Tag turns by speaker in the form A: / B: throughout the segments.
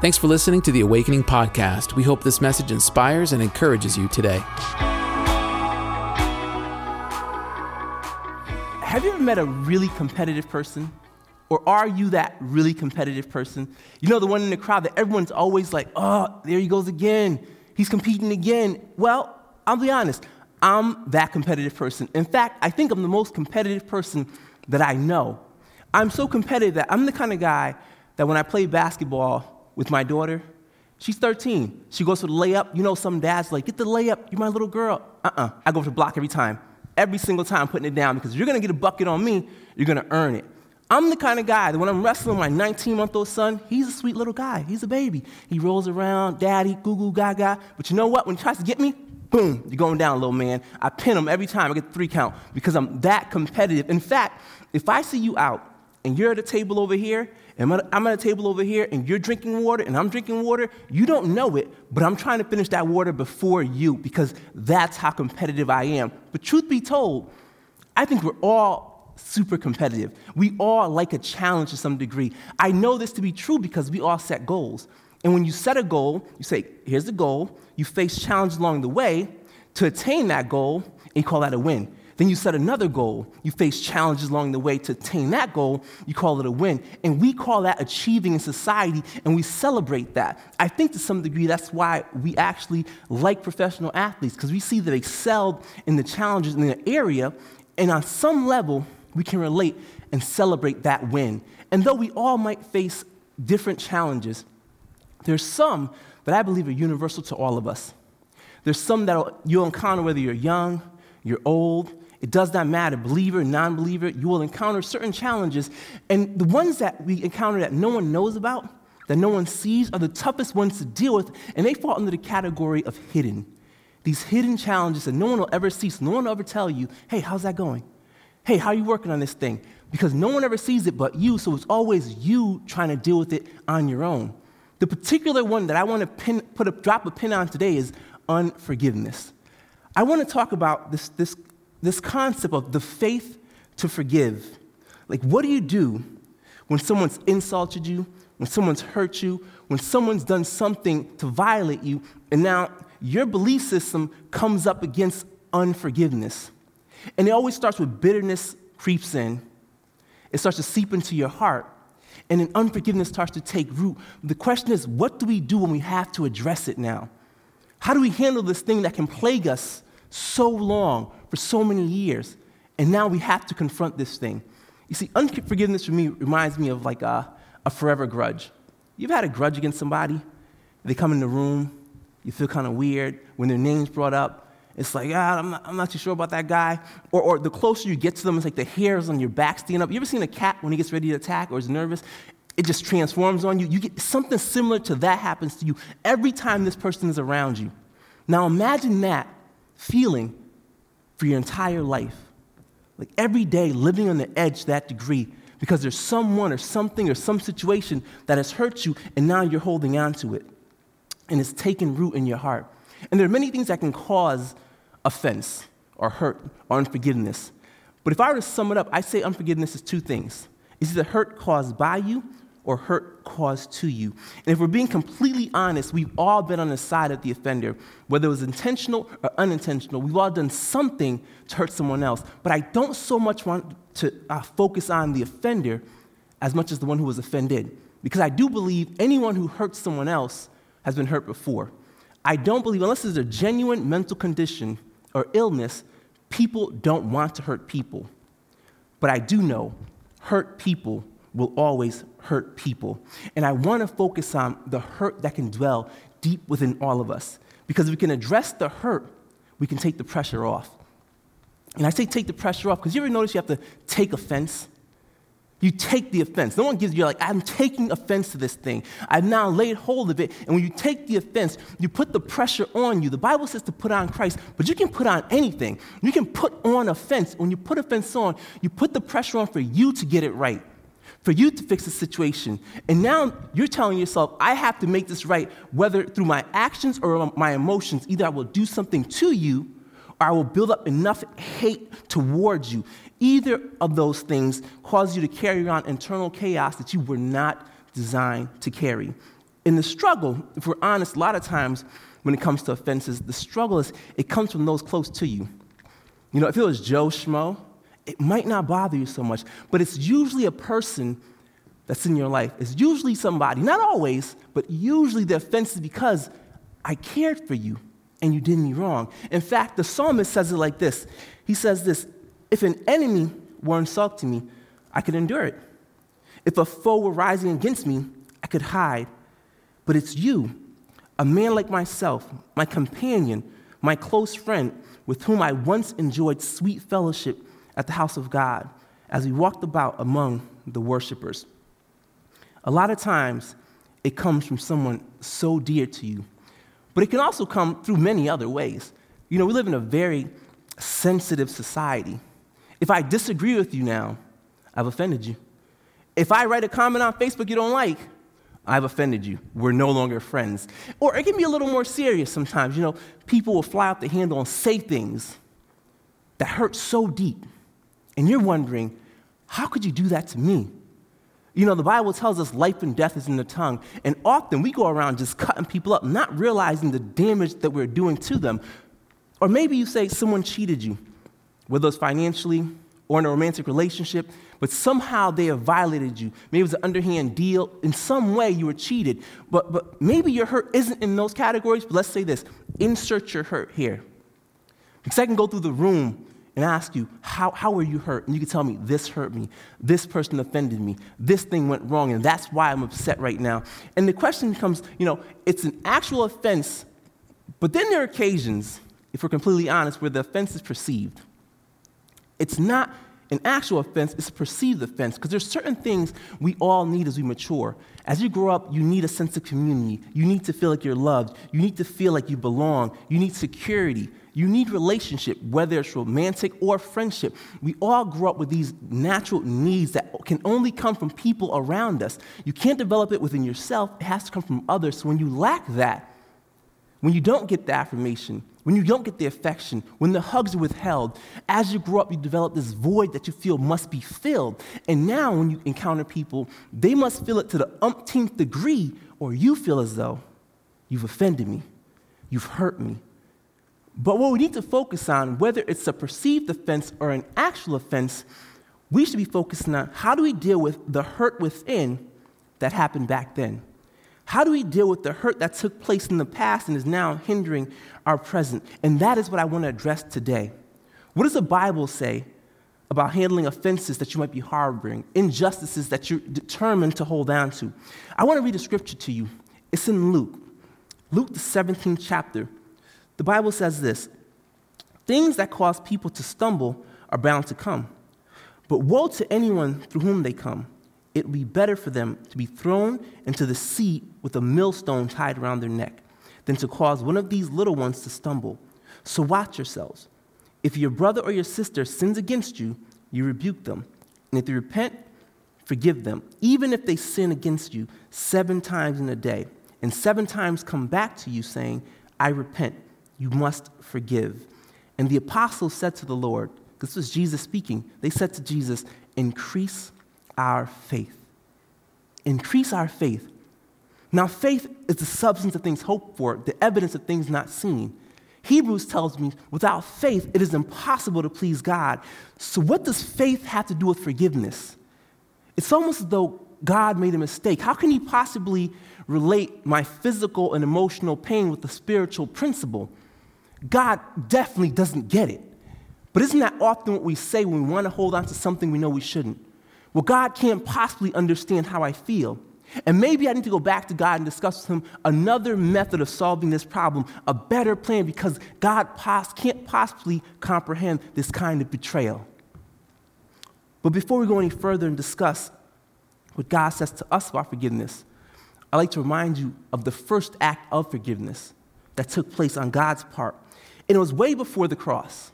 A: Thanks for listening to the Awakening Podcast. We hope this message inspires and encourages you today.
B: Have you ever met a really competitive person? Or are you that really competitive person? You know, the one in the crowd that everyone's always like, oh, there he goes again. He's competing again. Well, I'll be honest, I'm that competitive person. In fact, I think I'm the most competitive person that I know. I'm so competitive that I'm the kind of guy that when I play basketball, with my daughter. She's 13. She goes for the layup. You know, some dads like, get the layup. You're my little girl. Uh uh I go for the block every time. Every single time, putting it down because you're going to get a bucket on me, you're going to earn it. I'm the kind of guy that when I'm wrestling my 19 month old son, he's a sweet little guy. He's a baby. He rolls around, daddy, goo goo gaga. But you know what? When he tries to get me, boom, you're going down, little man. I pin him every time. I get three count because I'm that competitive. In fact, if I see you out and you're at a table over here I'm at a table over here and you're drinking water and I'm drinking water. You don't know it, but I'm trying to finish that water before you because that's how competitive I am. But truth be told, I think we're all super competitive. We all like a challenge to some degree. I know this to be true because we all set goals. And when you set a goal, you say, here's the goal, you face challenges along the way to attain that goal, and you call that a win. Then you set another goal. You face challenges along the way to attain that goal. You call it a win. And we call that achieving in society, and we celebrate that. I think to some degree that's why we actually like professional athletes, because we see that they excelled in the challenges in the area, and on some level, we can relate and celebrate that win. And though we all might face different challenges, there's some that I believe are universal to all of us. There's some that you'll encounter whether you're young, you're old, it does not matter, believer, non believer, you will encounter certain challenges. And the ones that we encounter that no one knows about, that no one sees, are the toughest ones to deal with, and they fall under the category of hidden. These hidden challenges that no one will ever see, so no one will ever tell you, hey, how's that going? Hey, how are you working on this thing? Because no one ever sees it but you, so it's always you trying to deal with it on your own. The particular one that I want to pin, put a drop a pin on today is unforgiveness. I want to talk about this, this this concept of the faith to forgive. Like, what do you do when someone's insulted you, when someone's hurt you, when someone's done something to violate you, and now your belief system comes up against unforgiveness? And it always starts with bitterness creeps in, it starts to seep into your heart, and then unforgiveness starts to take root. The question is, what do we do when we have to address it now? How do we handle this thing that can plague us so long for so many years, and now we have to confront this thing. You see, unforgiveness for me reminds me of like a, a forever grudge. You've had a grudge against somebody, they come in the room, you feel kind of weird when their name's brought up. It's like, ah, I'm not, I'm not too sure about that guy. Or, or the closer you get to them, it's like the hairs on your back stand up. You ever seen a cat when he gets ready to attack or is nervous? It just transforms on you. You get something similar to that happens to you every time this person is around you. Now imagine that feeling for your entire life. Like every day living on the edge to that degree because there's someone or something or some situation that has hurt you and now you're holding on to it and it's taken root in your heart. And there are many things that can cause offense or hurt or unforgiveness. But if I were to sum it up, I say unforgiveness is two things. It's either hurt caused by you or hurt caused to you. And if we're being completely honest, we've all been on the side of the offender, whether it was intentional or unintentional. We've all done something to hurt someone else. But I don't so much want to uh, focus on the offender as much as the one who was offended, because I do believe anyone who hurts someone else has been hurt before. I don't believe, unless there's a genuine mental condition or illness, people don't want to hurt people. But I do know hurt people will always hurt people. And I want to focus on the hurt that can dwell deep within all of us. Because if we can address the hurt, we can take the pressure off. And I say take the pressure off because you ever notice you have to take offense? You take the offense. No one gives you, like, I'm taking offense to this thing. I've now laid hold of it. And when you take the offense, you put the pressure on you. The Bible says to put on Christ, but you can put on anything. You can put on offense. When you put offense on, you put the pressure on for you to get it right for you to fix the situation. And now you're telling yourself, I have to make this right, whether through my actions or my emotions. Either I will do something to you or I will build up enough hate towards you. Either of those things cause you to carry on internal chaos that you were not designed to carry. In the struggle, if we're honest, a lot of times when it comes to offenses, the struggle is it comes from those close to you. You know, if it was Joe Schmo, it might not bother you so much, but it's usually a person that's in your life. It's usually somebody, not always, but usually the offense is because I cared for you and you did me wrong. In fact, the psalmist says it like this He says this If an enemy were insulting me, I could endure it. If a foe were rising against me, I could hide. But it's you, a man like myself, my companion, my close friend, with whom I once enjoyed sweet fellowship at the house of God as we walked about among the worshipers. A lot of times, it comes from someone so dear to you, but it can also come through many other ways. You know, we live in a very sensitive society. If I disagree with you now, I've offended you. If I write a comment on Facebook you don't like, I've offended you. We're no longer friends. Or it can be a little more serious sometimes. You know, people will fly off the handle and say things that hurt so deep. And you're wondering, how could you do that to me? You know, the Bible tells us life and death is in the tongue. And often we go around just cutting people up, not realizing the damage that we're doing to them. Or maybe you say someone cheated you, whether it's financially or in a romantic relationship, but somehow they have violated you. Maybe it was an underhand deal. In some way, you were cheated. But, but maybe your hurt isn't in those categories, but let's say this insert your hurt here. Because I can go through the room and ask you, how, how were you hurt? And you can tell me, this hurt me. This person offended me. This thing went wrong, and that's why I'm upset right now. And the question becomes, you know, it's an actual offense, but then there are occasions, if we're completely honest, where the offense is perceived. It's not an actual offense, it's a perceived offense because there's certain things we all need as we mature. As you grow up, you need a sense of community. You need to feel like you're loved. You need to feel like you belong. You need security. You need relationship, whether it's romantic or friendship. We all grow up with these natural needs that can only come from people around us. You can't develop it within yourself, it has to come from others. So when you lack that, when you don't get the affirmation, when you don't get the affection, when the hugs are withheld, as you grow up, you develop this void that you feel must be filled. And now, when you encounter people, they must feel it to the umpteenth degree, or you feel as though you've offended me, you've hurt me. But what we need to focus on, whether it's a perceived offense or an actual offense, we should be focusing on how do we deal with the hurt within that happened back then. How do we deal with the hurt that took place in the past and is now hindering our present? And that is what I want to address today. What does the Bible say about handling offenses that you might be harboring, injustices that you're determined to hold on to? I want to read a scripture to you. It's in Luke, Luke, the 17th chapter. The Bible says this Things that cause people to stumble are bound to come, but woe to anyone through whom they come it would be better for them to be thrown into the sea with a millstone tied around their neck than to cause one of these little ones to stumble. So watch yourselves. If your brother or your sister sins against you, you rebuke them. And if they repent, forgive them, even if they sin against you seven times in a day, and seven times come back to you saying, I repent. You must forgive. And the apostles said to the Lord, this was Jesus speaking, they said to Jesus, Increase our faith. Increase our faith. Now, faith is the substance of things hoped for, the evidence of things not seen. Hebrews tells me without faith, it is impossible to please God. So, what does faith have to do with forgiveness? It's almost as though God made a mistake. How can He possibly relate my physical and emotional pain with the spiritual principle? God definitely doesn't get it. But isn't that often what we say when we want to hold on to something we know we shouldn't? Well, God can't possibly understand how I feel. And maybe I need to go back to God and discuss with Him another method of solving this problem, a better plan, because God pos- can't possibly comprehend this kind of betrayal. But before we go any further and discuss what God says to us about forgiveness, I'd like to remind you of the first act of forgiveness that took place on God's part. And it was way before the cross.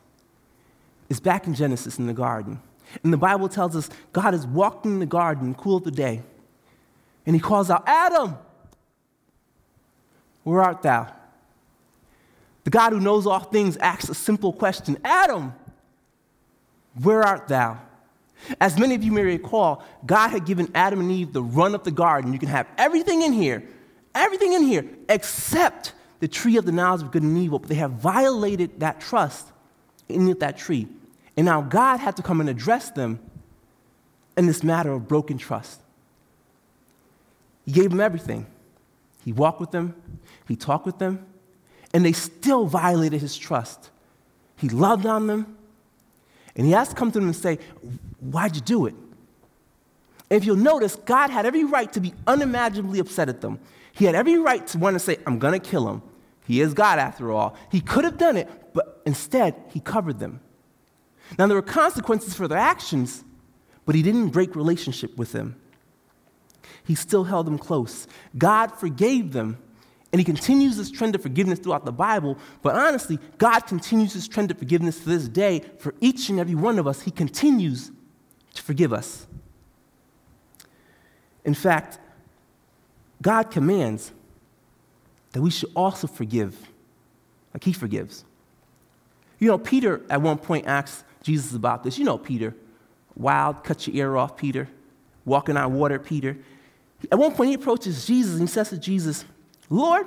B: It's back in Genesis in the garden. And the Bible tells us God is walking in the garden, cool of the day, and he calls out, Adam, where art thou? The God who knows all things asks a simple question Adam, where art thou? As many of you may recall, God had given Adam and Eve the run of the garden. You can have everything in here everything in here except the tree of the knowledge of good and evil. But they have violated that trust in that tree. And now God had to come and address them in this matter of broken trust. He gave them everything. He walked with them, he talked with them, and they still violated his trust. He loved on them, and he has to come to them and say, Why'd you do it? And if you'll notice, God had every right to be unimaginably upset at them. He had every right to want to say, I'm going to kill him. He is God after all. He could have done it, but instead, he covered them. Now, there were consequences for their actions, but he didn't break relationship with them. He still held them close. God forgave them, and he continues this trend of forgiveness throughout the Bible. But honestly, God continues this trend of forgiveness to this day for each and every one of us. He continues to forgive us. In fact, God commands that we should also forgive, like He forgives. You know, Peter at one point asks Jesus about this. You know, Peter, wild, cut your ear off, Peter, walking on water, Peter. At one point, he approaches Jesus and he says to Jesus, Lord,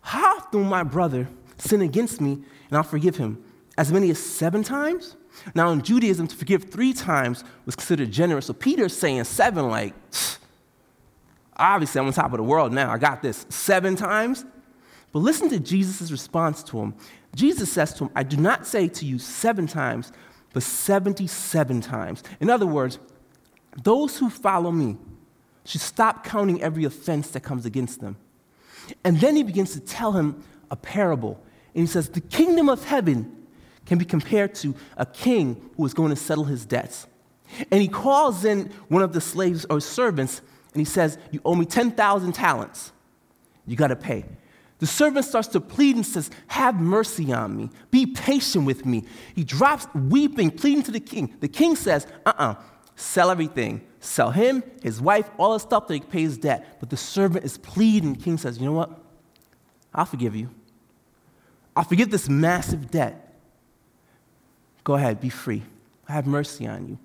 B: how often my brother sin against me and I'll forgive him? As many as seven times? Now, in Judaism, to forgive three times was considered generous. So Peter's saying seven, like, obviously, I'm on top of the world now. I got this. Seven times? But listen to Jesus' response to him. Jesus says to him, I do not say to you seven times, but 77 times. In other words, those who follow me should stop counting every offense that comes against them. And then he begins to tell him a parable. And he says, The kingdom of heaven can be compared to a king who is going to settle his debts. And he calls in one of the slaves or servants and he says, You owe me 10,000 talents. You got to pay. The servant starts to plead and says, Have mercy on me. Be patient with me. He drops weeping, pleading to the king. The king says, Uh uh-uh, uh sell everything. Sell him, his wife, all his stuff that he pays debt. But the servant is pleading. The king says, You know what? I'll forgive you. I'll forgive this massive debt. Go ahead, be free. I have mercy on you.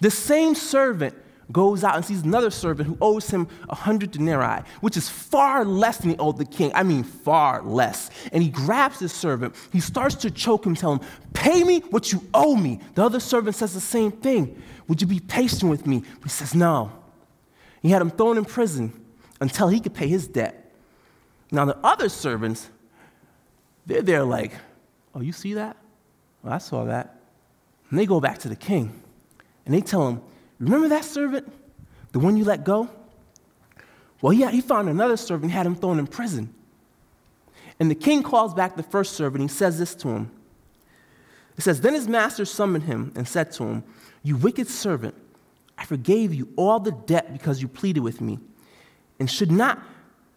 B: The same servant goes out and sees another servant who owes him a hundred denarii, which is far less than he owed the king. I mean, far less. And he grabs this servant. He starts to choke him, tell him, Pay me what you owe me. The other servant says the same thing. Would you be patient with me? But he says, No. He had him thrown in prison until he could pay his debt. Now, the other servants, they're there like, Oh, you see that? Well, I saw that. And they go back to the king and they tell him, Remember that servant? The one you let go? Well, yeah, he found another servant, and had him thrown in prison. And the king calls back the first servant. He says this to him. It says, Then his master summoned him and said to him, You wicked servant, I forgave you all the debt because you pleaded with me. And should not,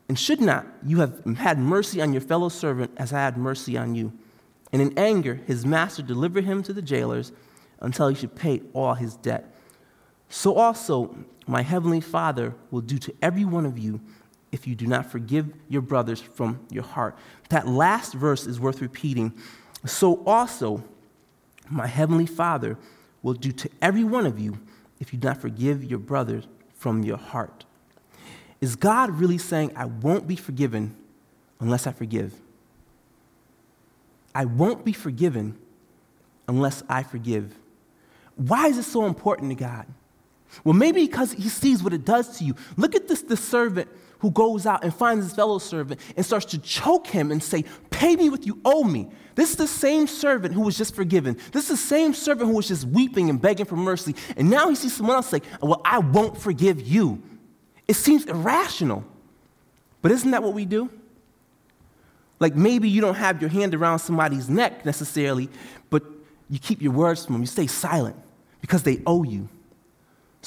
B: and should not you have had mercy on your fellow servant as I had mercy on you? And in anger, his master delivered him to the jailers until he should pay all his debt. So also my heavenly Father will do to every one of you if you do not forgive your brothers from your heart. That last verse is worth repeating. So also my heavenly Father will do to every one of you if you do not forgive your brothers from your heart. Is God really saying, I won't be forgiven unless I forgive? I won't be forgiven unless I forgive. Why is it so important to God? Well, maybe because he sees what it does to you. Look at this, the servant who goes out and finds his fellow servant and starts to choke him and say, Pay me what you owe me. This is the same servant who was just forgiven. This is the same servant who was just weeping and begging for mercy. And now he sees someone else say, Well, I won't forgive you. It seems irrational. But isn't that what we do? Like maybe you don't have your hand around somebody's neck necessarily, but you keep your words from them. You stay silent because they owe you.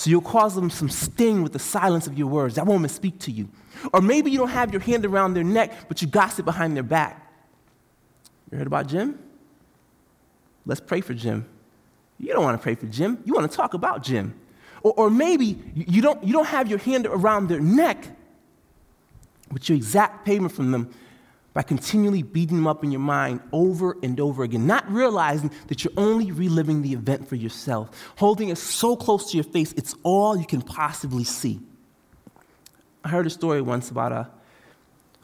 B: So you'll cause them some sting with the silence of your words. That even speak to you. Or maybe you don't have your hand around their neck, but you gossip behind their back. You heard about Jim? Let's pray for Jim. You don't want to pray for Jim. You want to talk about Jim. Or, or maybe you don't, you don't have your hand around their neck, but you exact payment from them by continually beating them up in your mind over and over again, not realizing that you're only reliving the event for yourself, holding it so close to your face, it's all you can possibly see. I heard a story once about a,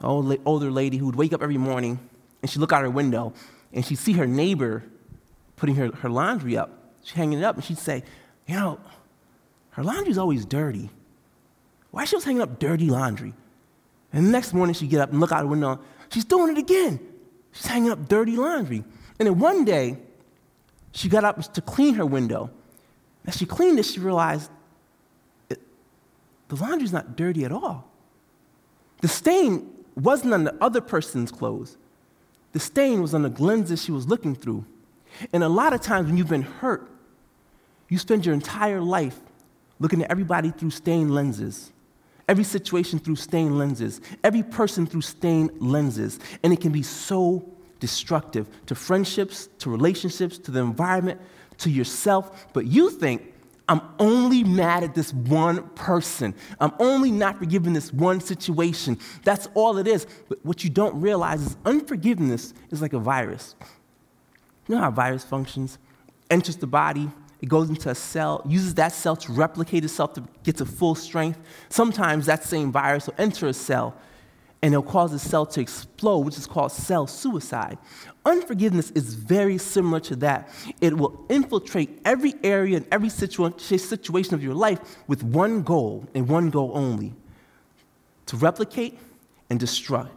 B: an older lady who would wake up every morning and she'd look out her window and she'd see her neighbor putting her, her laundry up. She's hanging it up and she'd say, You know, her laundry's always dirty. Why she always hanging up dirty laundry? And the next morning she'd get up and look out the window. She's doing it again. She's hanging up dirty laundry. And then one day, she got up to clean her window. As she cleaned it, she realized it, the laundry's not dirty at all. The stain wasn't on the other person's clothes. The stain was on the lenses she was looking through. And a lot of times when you've been hurt, you spend your entire life looking at everybody through stained lenses, every situation through stained lenses, every person through stained lenses. And it can be so destructive to friendships, to relationships, to the environment, to yourself. But you think, I'm only mad at this one person. I'm only not forgiving this one situation. That's all it is. But what you don't realize is unforgiveness is like a virus. You know how a virus functions? Enters the body, it goes into a cell, uses that cell to replicate itself to get to full strength. Sometimes that same virus will enter a cell and it'll cause the cell to explode, which is called cell suicide. Unforgiveness is very similar to that. It will infiltrate every area and every situa- situation of your life with one goal and one goal only to replicate and destruct.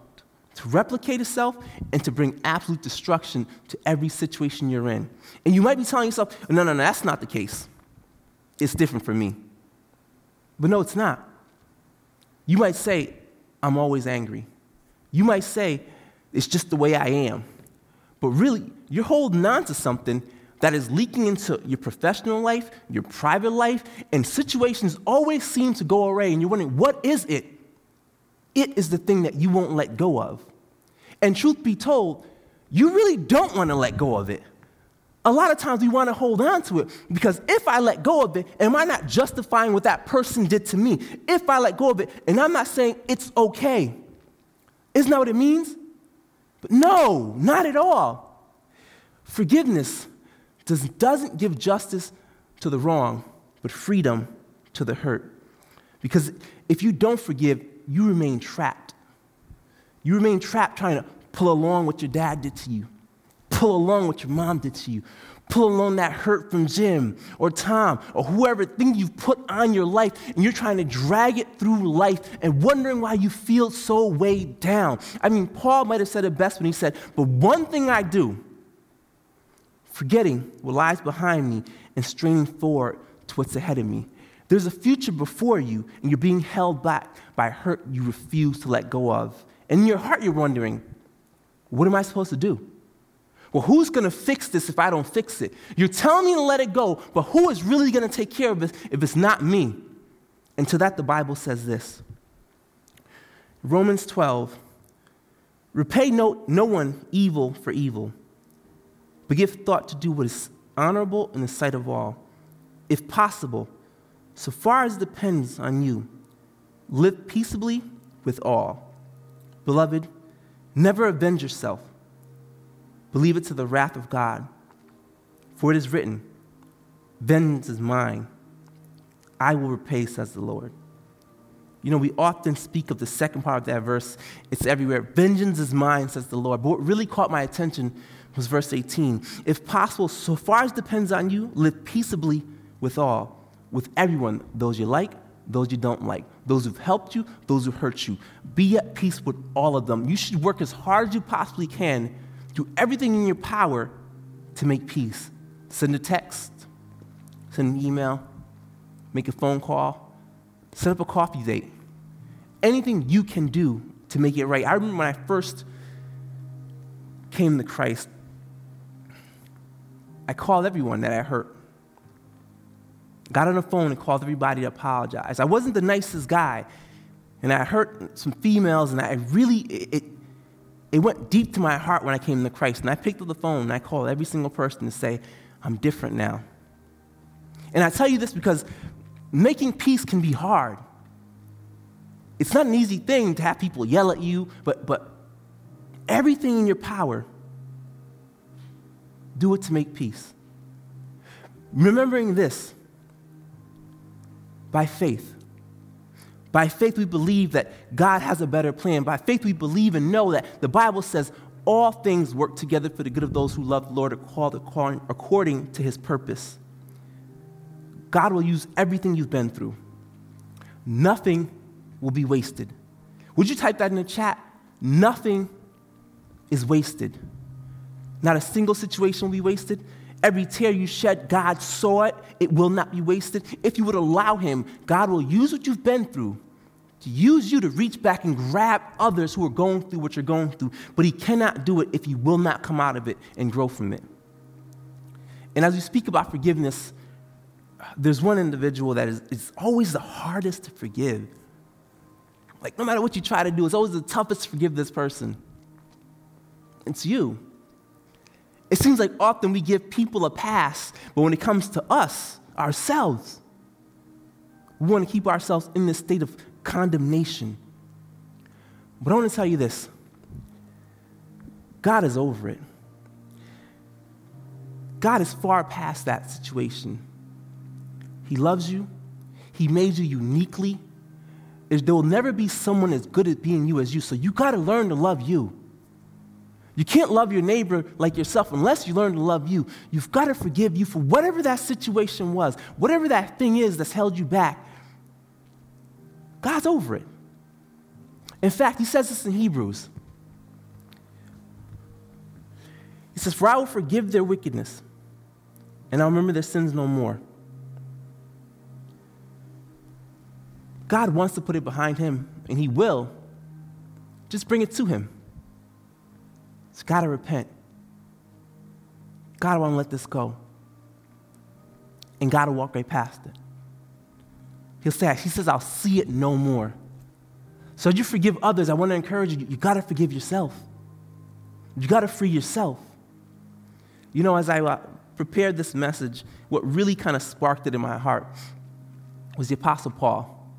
B: To replicate itself and to bring absolute destruction to every situation you're in. And you might be telling yourself, no, no, no, that's not the case. It's different for me. But no, it's not. You might say, I'm always angry. You might say, it's just the way I am. But really, you're holding on to something that is leaking into your professional life, your private life, and situations always seem to go away, and you're wondering, what is it? It is the thing that you won't let go of. And truth be told, you really don't want to let go of it. A lot of times we want to hold on to it because if I let go of it, am I not justifying what that person did to me? If I let go of it, and I'm not saying it's okay, isn't that what it means? But no, not at all. Forgiveness does, doesn't give justice to the wrong, but freedom to the hurt. Because if you don't forgive, you remain trapped. You remain trapped trying to pull along what your dad did to you, pull along what your mom did to you, pull along that hurt from Jim or Tom or whoever thing you've put on your life, and you're trying to drag it through life and wondering why you feel so weighed down. I mean, Paul might have said it best when he said, But one thing I do, forgetting what lies behind me and straining forward to what's ahead of me. There's a future before you, and you're being held back by hurt you refuse to let go of. And in your heart, you're wondering, what am I supposed to do? Well, who's going to fix this if I don't fix it? You're telling me to let it go, but who is really going to take care of it if it's not me? And to that, the Bible says this Romans 12 Repay no, no one evil for evil, but give thought to do what is honorable in the sight of all. If possible, so far as depends on you, live peaceably with all. Beloved, never avenge yourself Believe it to the wrath of God. For it is written, Vengeance is mine. I will repay, says the Lord. You know, we often speak of the second part of that verse. It's everywhere. Vengeance is mine, says the Lord. But what really caught my attention was verse 18. If possible, so far as depends on you, live peaceably with all, with everyone, those you like, those you don't like, those who've helped you, those who hurt you. Be at peace with all of them. You should work as hard as you possibly can do everything in your power to make peace. Send a text, send an email, make a phone call, set up a coffee date. Anything you can do to make it right. I remember when I first came to Christ, I called everyone that I hurt. Got on the phone and called everybody to apologize. I wasn't the nicest guy, and I hurt some females, and I really, it, it went deep to my heart when I came to Christ. And I picked up the phone and I called every single person to say, I'm different now. And I tell you this because making peace can be hard. It's not an easy thing to have people yell at you, but, but everything in your power, do it to make peace. Remembering this by faith, By faith, we believe that God has a better plan. By faith, we believe and know that the Bible says all things work together for the good of those who love the Lord according to his purpose. God will use everything you've been through. Nothing will be wasted. Would you type that in the chat? Nothing is wasted. Not a single situation will be wasted. Every tear you shed, God saw it. It will not be wasted. If you would allow Him, God will use what you've been through to use you to reach back and grab others who are going through what you're going through. But He cannot do it if you will not come out of it and grow from it. And as we speak about forgiveness, there's one individual that is, always the hardest to forgive. Like, no matter what you try to do, it's always the toughest to forgive this person. It's you. It seems like often we give people a pass, but when it comes to us, ourselves, we want to keep ourselves in this state of condemnation. But I want to tell you this God is over it. God is far past that situation. He loves you, He made you uniquely. There will never be someone as good at being you as you, so you got to learn to love you. You can't love your neighbor like yourself unless you learn to love you. You've got to forgive you for whatever that situation was, whatever that thing is that's held you back. God's over it. In fact, he says this in Hebrews. He says, For I will forgive their wickedness, and I'll remember their sins no more. God wants to put it behind him, and he will. Just bring it to him. It's got to repent. God want to let this go. And God will walk right past it. He'll say, He says, I'll see it no more. So you forgive others, I want to encourage you, you got to forgive yourself. You got to free yourself. You know, as I uh, prepared this message, what really kind of sparked it in my heart was the Apostle Paul.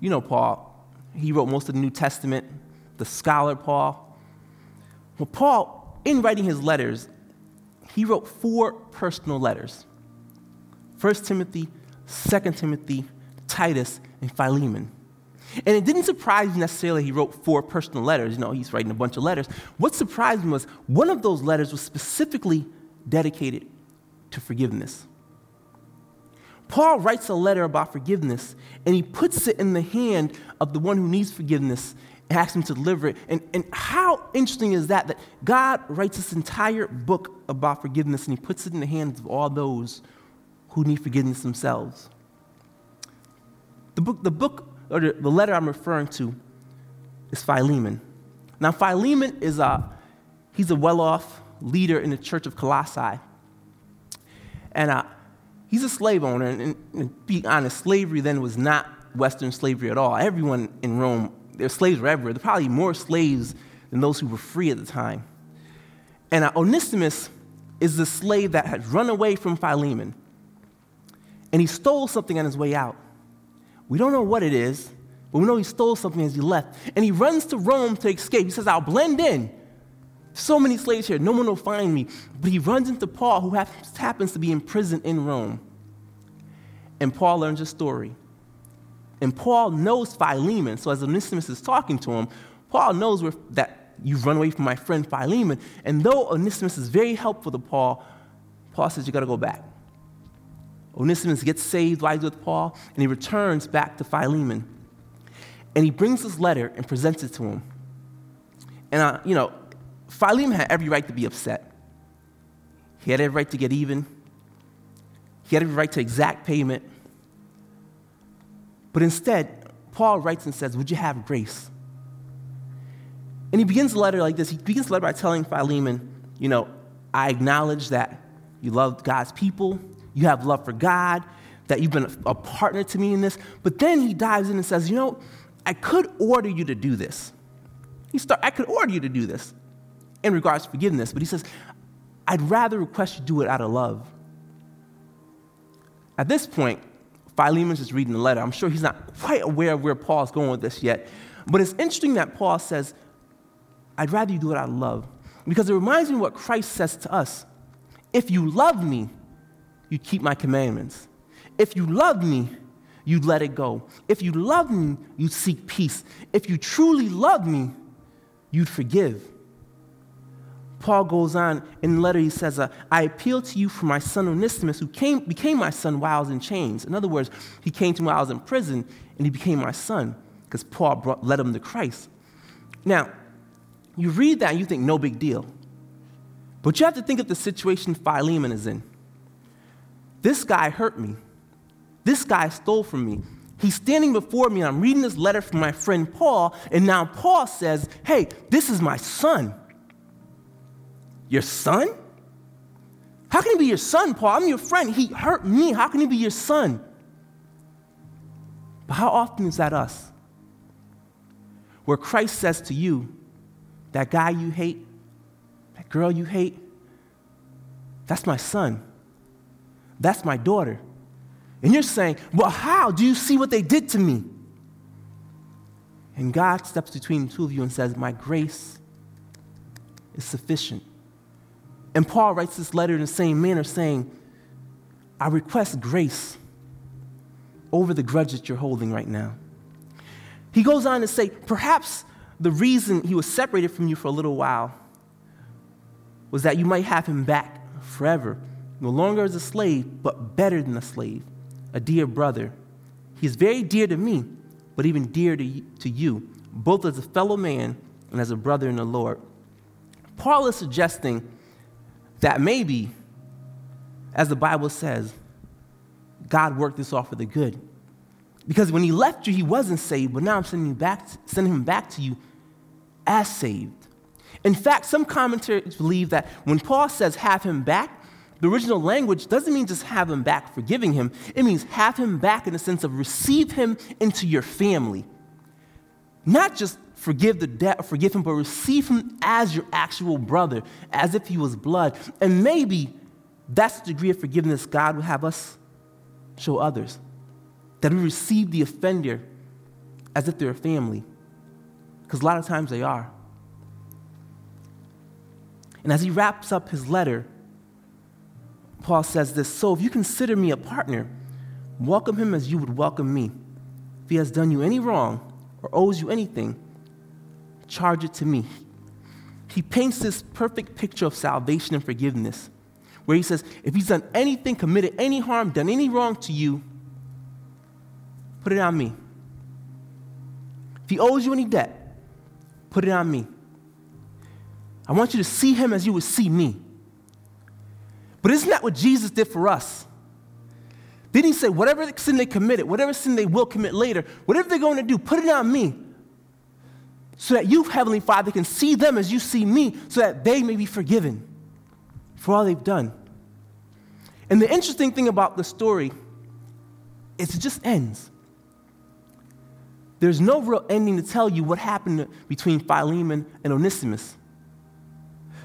B: You know Paul. He wrote most of the New Testament, the scholar Paul. Well, Paul, in writing his letters, he wrote four personal letters 1 Timothy, 2 Timothy, Titus, and Philemon. And it didn't surprise me necessarily he wrote four personal letters. You know, he's writing a bunch of letters. What surprised me was one of those letters was specifically dedicated to forgiveness. Paul writes a letter about forgiveness, and he puts it in the hand of the one who needs forgiveness asked him to deliver it. And, and how interesting is that? That God writes this entire book about forgiveness and he puts it in the hands of all those who need forgiveness themselves. The book, the book or the, the letter I'm referring to is Philemon. Now, Philemon is a, he's a well off leader in the church of Colossae. And uh, he's a slave owner. And, and, and be honest, slavery then was not Western slavery at all. Everyone in Rome their slaves. There were probably more slaves than those who were free at the time. And uh, Onesimus is the slave that had run away from Philemon. And he stole something on his way out. We don't know what it is, but we know he stole something as he left. And he runs to Rome to escape. He says, I'll blend in. So many slaves here, no one will find me. But he runs into Paul, who happens to be in prison in Rome. And Paul learns a story. And Paul knows Philemon. So as Onesimus is talking to him, Paul knows where, that you've run away from my friend Philemon. And though Onesimus is very helpful to Paul, Paul says, You got to go back. Onesimus gets saved he's with Paul, and he returns back to Philemon. And he brings this letter and presents it to him. And, uh, you know, Philemon had every right to be upset. He had every right to get even. He had every right to exact payment. But instead, Paul writes and says, Would you have grace? And he begins the letter like this. He begins the letter by telling Philemon, You know, I acknowledge that you love God's people, you have love for God, that you've been a partner to me in this. But then he dives in and says, You know, I could order you to do this. He start, I could order you to do this in regards to forgiveness, but he says, I'd rather request you do it out of love. At this point, Philemon's just reading the letter. I'm sure he's not quite aware of where Paul's going with this yet. But it's interesting that Paul says, I'd rather you do out of love. Because it reminds me what Christ says to us. If you love me, you keep my commandments. If you love me, you'd let it go. If you love me, you'd seek peace. If you truly love me, you'd forgive. Paul goes on in the letter, he says, uh, I appeal to you for my son Onesimus, who came, became my son while I was in chains. In other words, he came to me while I was in prison, and he became my son because Paul brought, led him to Christ. Now, you read that and you think, no big deal. But you have to think of the situation Philemon is in. This guy hurt me. This guy stole from me. He's standing before me, and I'm reading this letter from my friend Paul, and now Paul says, Hey, this is my son. Your son? How can he be your son, Paul? I'm your friend. He hurt me. How can he be your son? But how often is that us? Where Christ says to you, that guy you hate, that girl you hate, that's my son. That's my daughter. And you're saying, well, how? Do you see what they did to me? And God steps between the two of you and says, My grace is sufficient. And Paul writes this letter in the same manner, saying, I request grace over the grudge that you're holding right now. He goes on to say, Perhaps the reason he was separated from you for a little while was that you might have him back forever, no longer as a slave, but better than a slave, a dear brother. He is very dear to me, but even dear to, to you, both as a fellow man and as a brother in the Lord. Paul is suggesting that maybe, as the Bible says, God worked this off for the good. Because when he left you, he wasn't saved, but now I'm sending, back, sending him back to you as saved. In fact, some commentators believe that when Paul says have him back, the original language doesn't mean just have him back forgiving him. It means have him back in the sense of receive him into your family. Not just forgive the debt forgive him, but receive him as your actual brother, as if he was blood. And maybe that's the degree of forgiveness God would have us show others. That we receive the offender as if they're a family. Because a lot of times they are. And as he wraps up his letter, Paul says this So if you consider me a partner, welcome him as you would welcome me. If he has done you any wrong or owes you anything, charge it to me. He paints this perfect picture of salvation and forgiveness, where he says, if he's done anything, committed any harm, done any wrong to you, put it on me. If he owes you any debt, put it on me. I want you to see him as you would see me. But isn't that what Jesus did for us? Didn't he say, whatever sin they committed, whatever sin they will commit later, whatever they're going to do, put it on me so that you, Heavenly Father, can see them as you see me, so that they may be forgiven for all they've done. And the interesting thing about the story is it just ends. There's no real ending to tell you what happened between Philemon and Onesimus.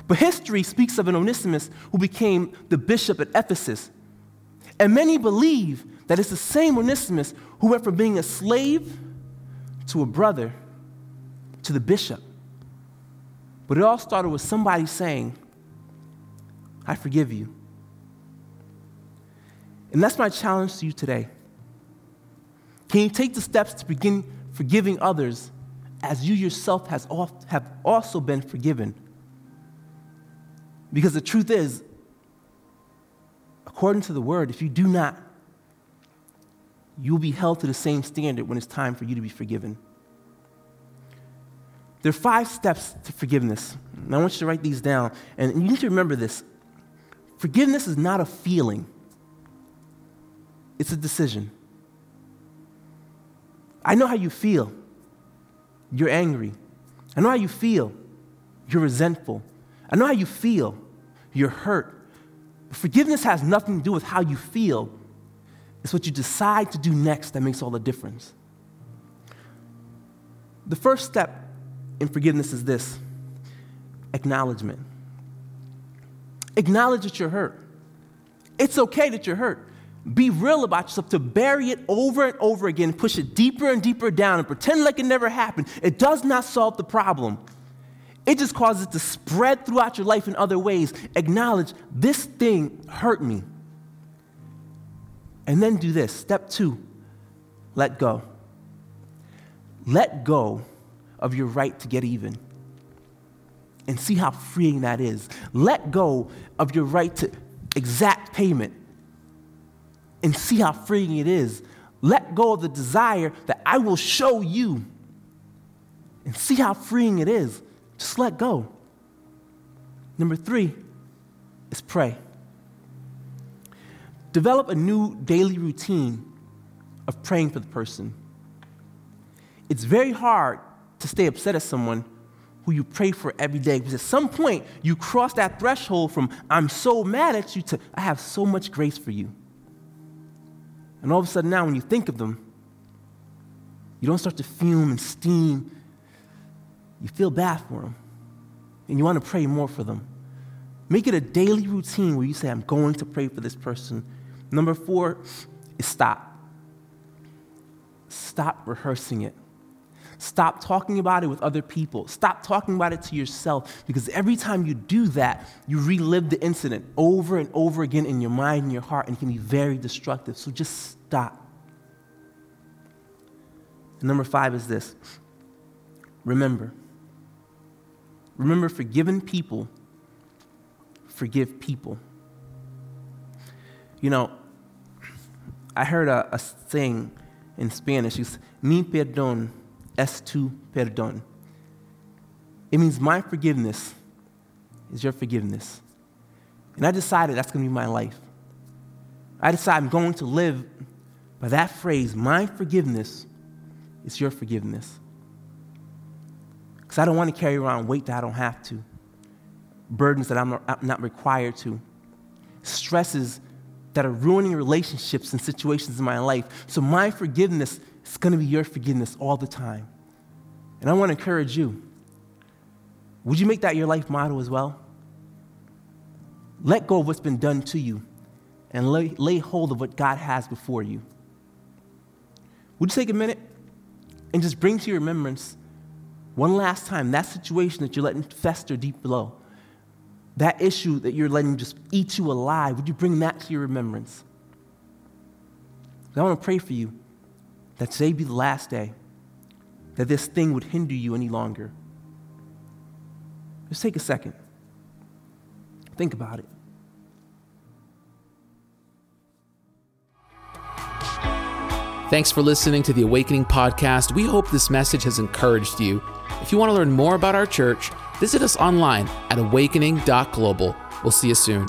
B: But history speaks of an Onesimus who became the bishop at Ephesus. And many believe that it's the same Onesimus who went from being a slave to a brother to the bishop. But it all started with somebody saying, I forgive you. And that's my challenge to you today. Can you take the steps to begin forgiving others as you yourself has have also been forgiven? Because the truth is, according to the word, if you do not, you will be held to the same standard when it's time for you to be forgiven. There are five steps to forgiveness. And I want you to write these down. And you need to remember this forgiveness is not a feeling, it's a decision. I know how you feel. You're angry. I know how you feel. You're resentful. I know how you feel. You're hurt. Forgiveness has nothing to do with how you feel. It's what you decide to do next that makes all the difference. The first step in forgiveness is this acknowledgement. Acknowledge that you're hurt. It's okay that you're hurt. Be real about yourself to bury it over and over again, push it deeper and deeper down, and pretend like it never happened. It does not solve the problem. It just causes it to spread throughout your life in other ways. Acknowledge this thing hurt me. And then do this. Step two let go. Let go of your right to get even and see how freeing that is. Let go of your right to exact payment and see how freeing it is. Let go of the desire that I will show you and see how freeing it is. Just let go. Number three is pray. Develop a new daily routine of praying for the person. It's very hard to stay upset at someone who you pray for every day because at some point you cross that threshold from I'm so mad at you to I have so much grace for you. And all of a sudden now when you think of them, you don't start to fume and steam. You feel bad for them. And you want to pray more for them. Make it a daily routine where you say, I'm going to pray for this person. Number four is stop. Stop rehearsing it. Stop talking about it with other people. Stop talking about it to yourself because every time you do that, you relive the incident over and over again in your mind and your heart, and it can be very destructive. So just stop. Number five is this remember. Remember, forgiven people forgive people. You know, I heard a, a saying in Spanish, it's mi perdón es tu perdón. It means my forgiveness is your forgiveness. And I decided that's going to be my life. I decided I'm going to live by that phrase, my forgiveness is your forgiveness. Because I don't want to carry around weight that I don't have to, burdens that I'm not, I'm not required to, stresses that are ruining relationships and situations in my life. So my forgiveness is going to be your forgiveness all the time. And I want to encourage you. Would you make that your life motto as well? Let go of what's been done to you and lay, lay hold of what God has before you. Would you take a minute and just bring to your remembrance one last time that situation that you're letting fester deep below? that issue that you're letting just eat you alive, would you bring that to your remembrance? I want to pray for you that today be the last day that this thing would hinder you any longer. Just take a second. Think about it.
A: Thanks for listening to the Awakening Podcast. We hope this message has encouraged you. If you want to learn more about our church, visit us online at awakening.global. We'll see you soon.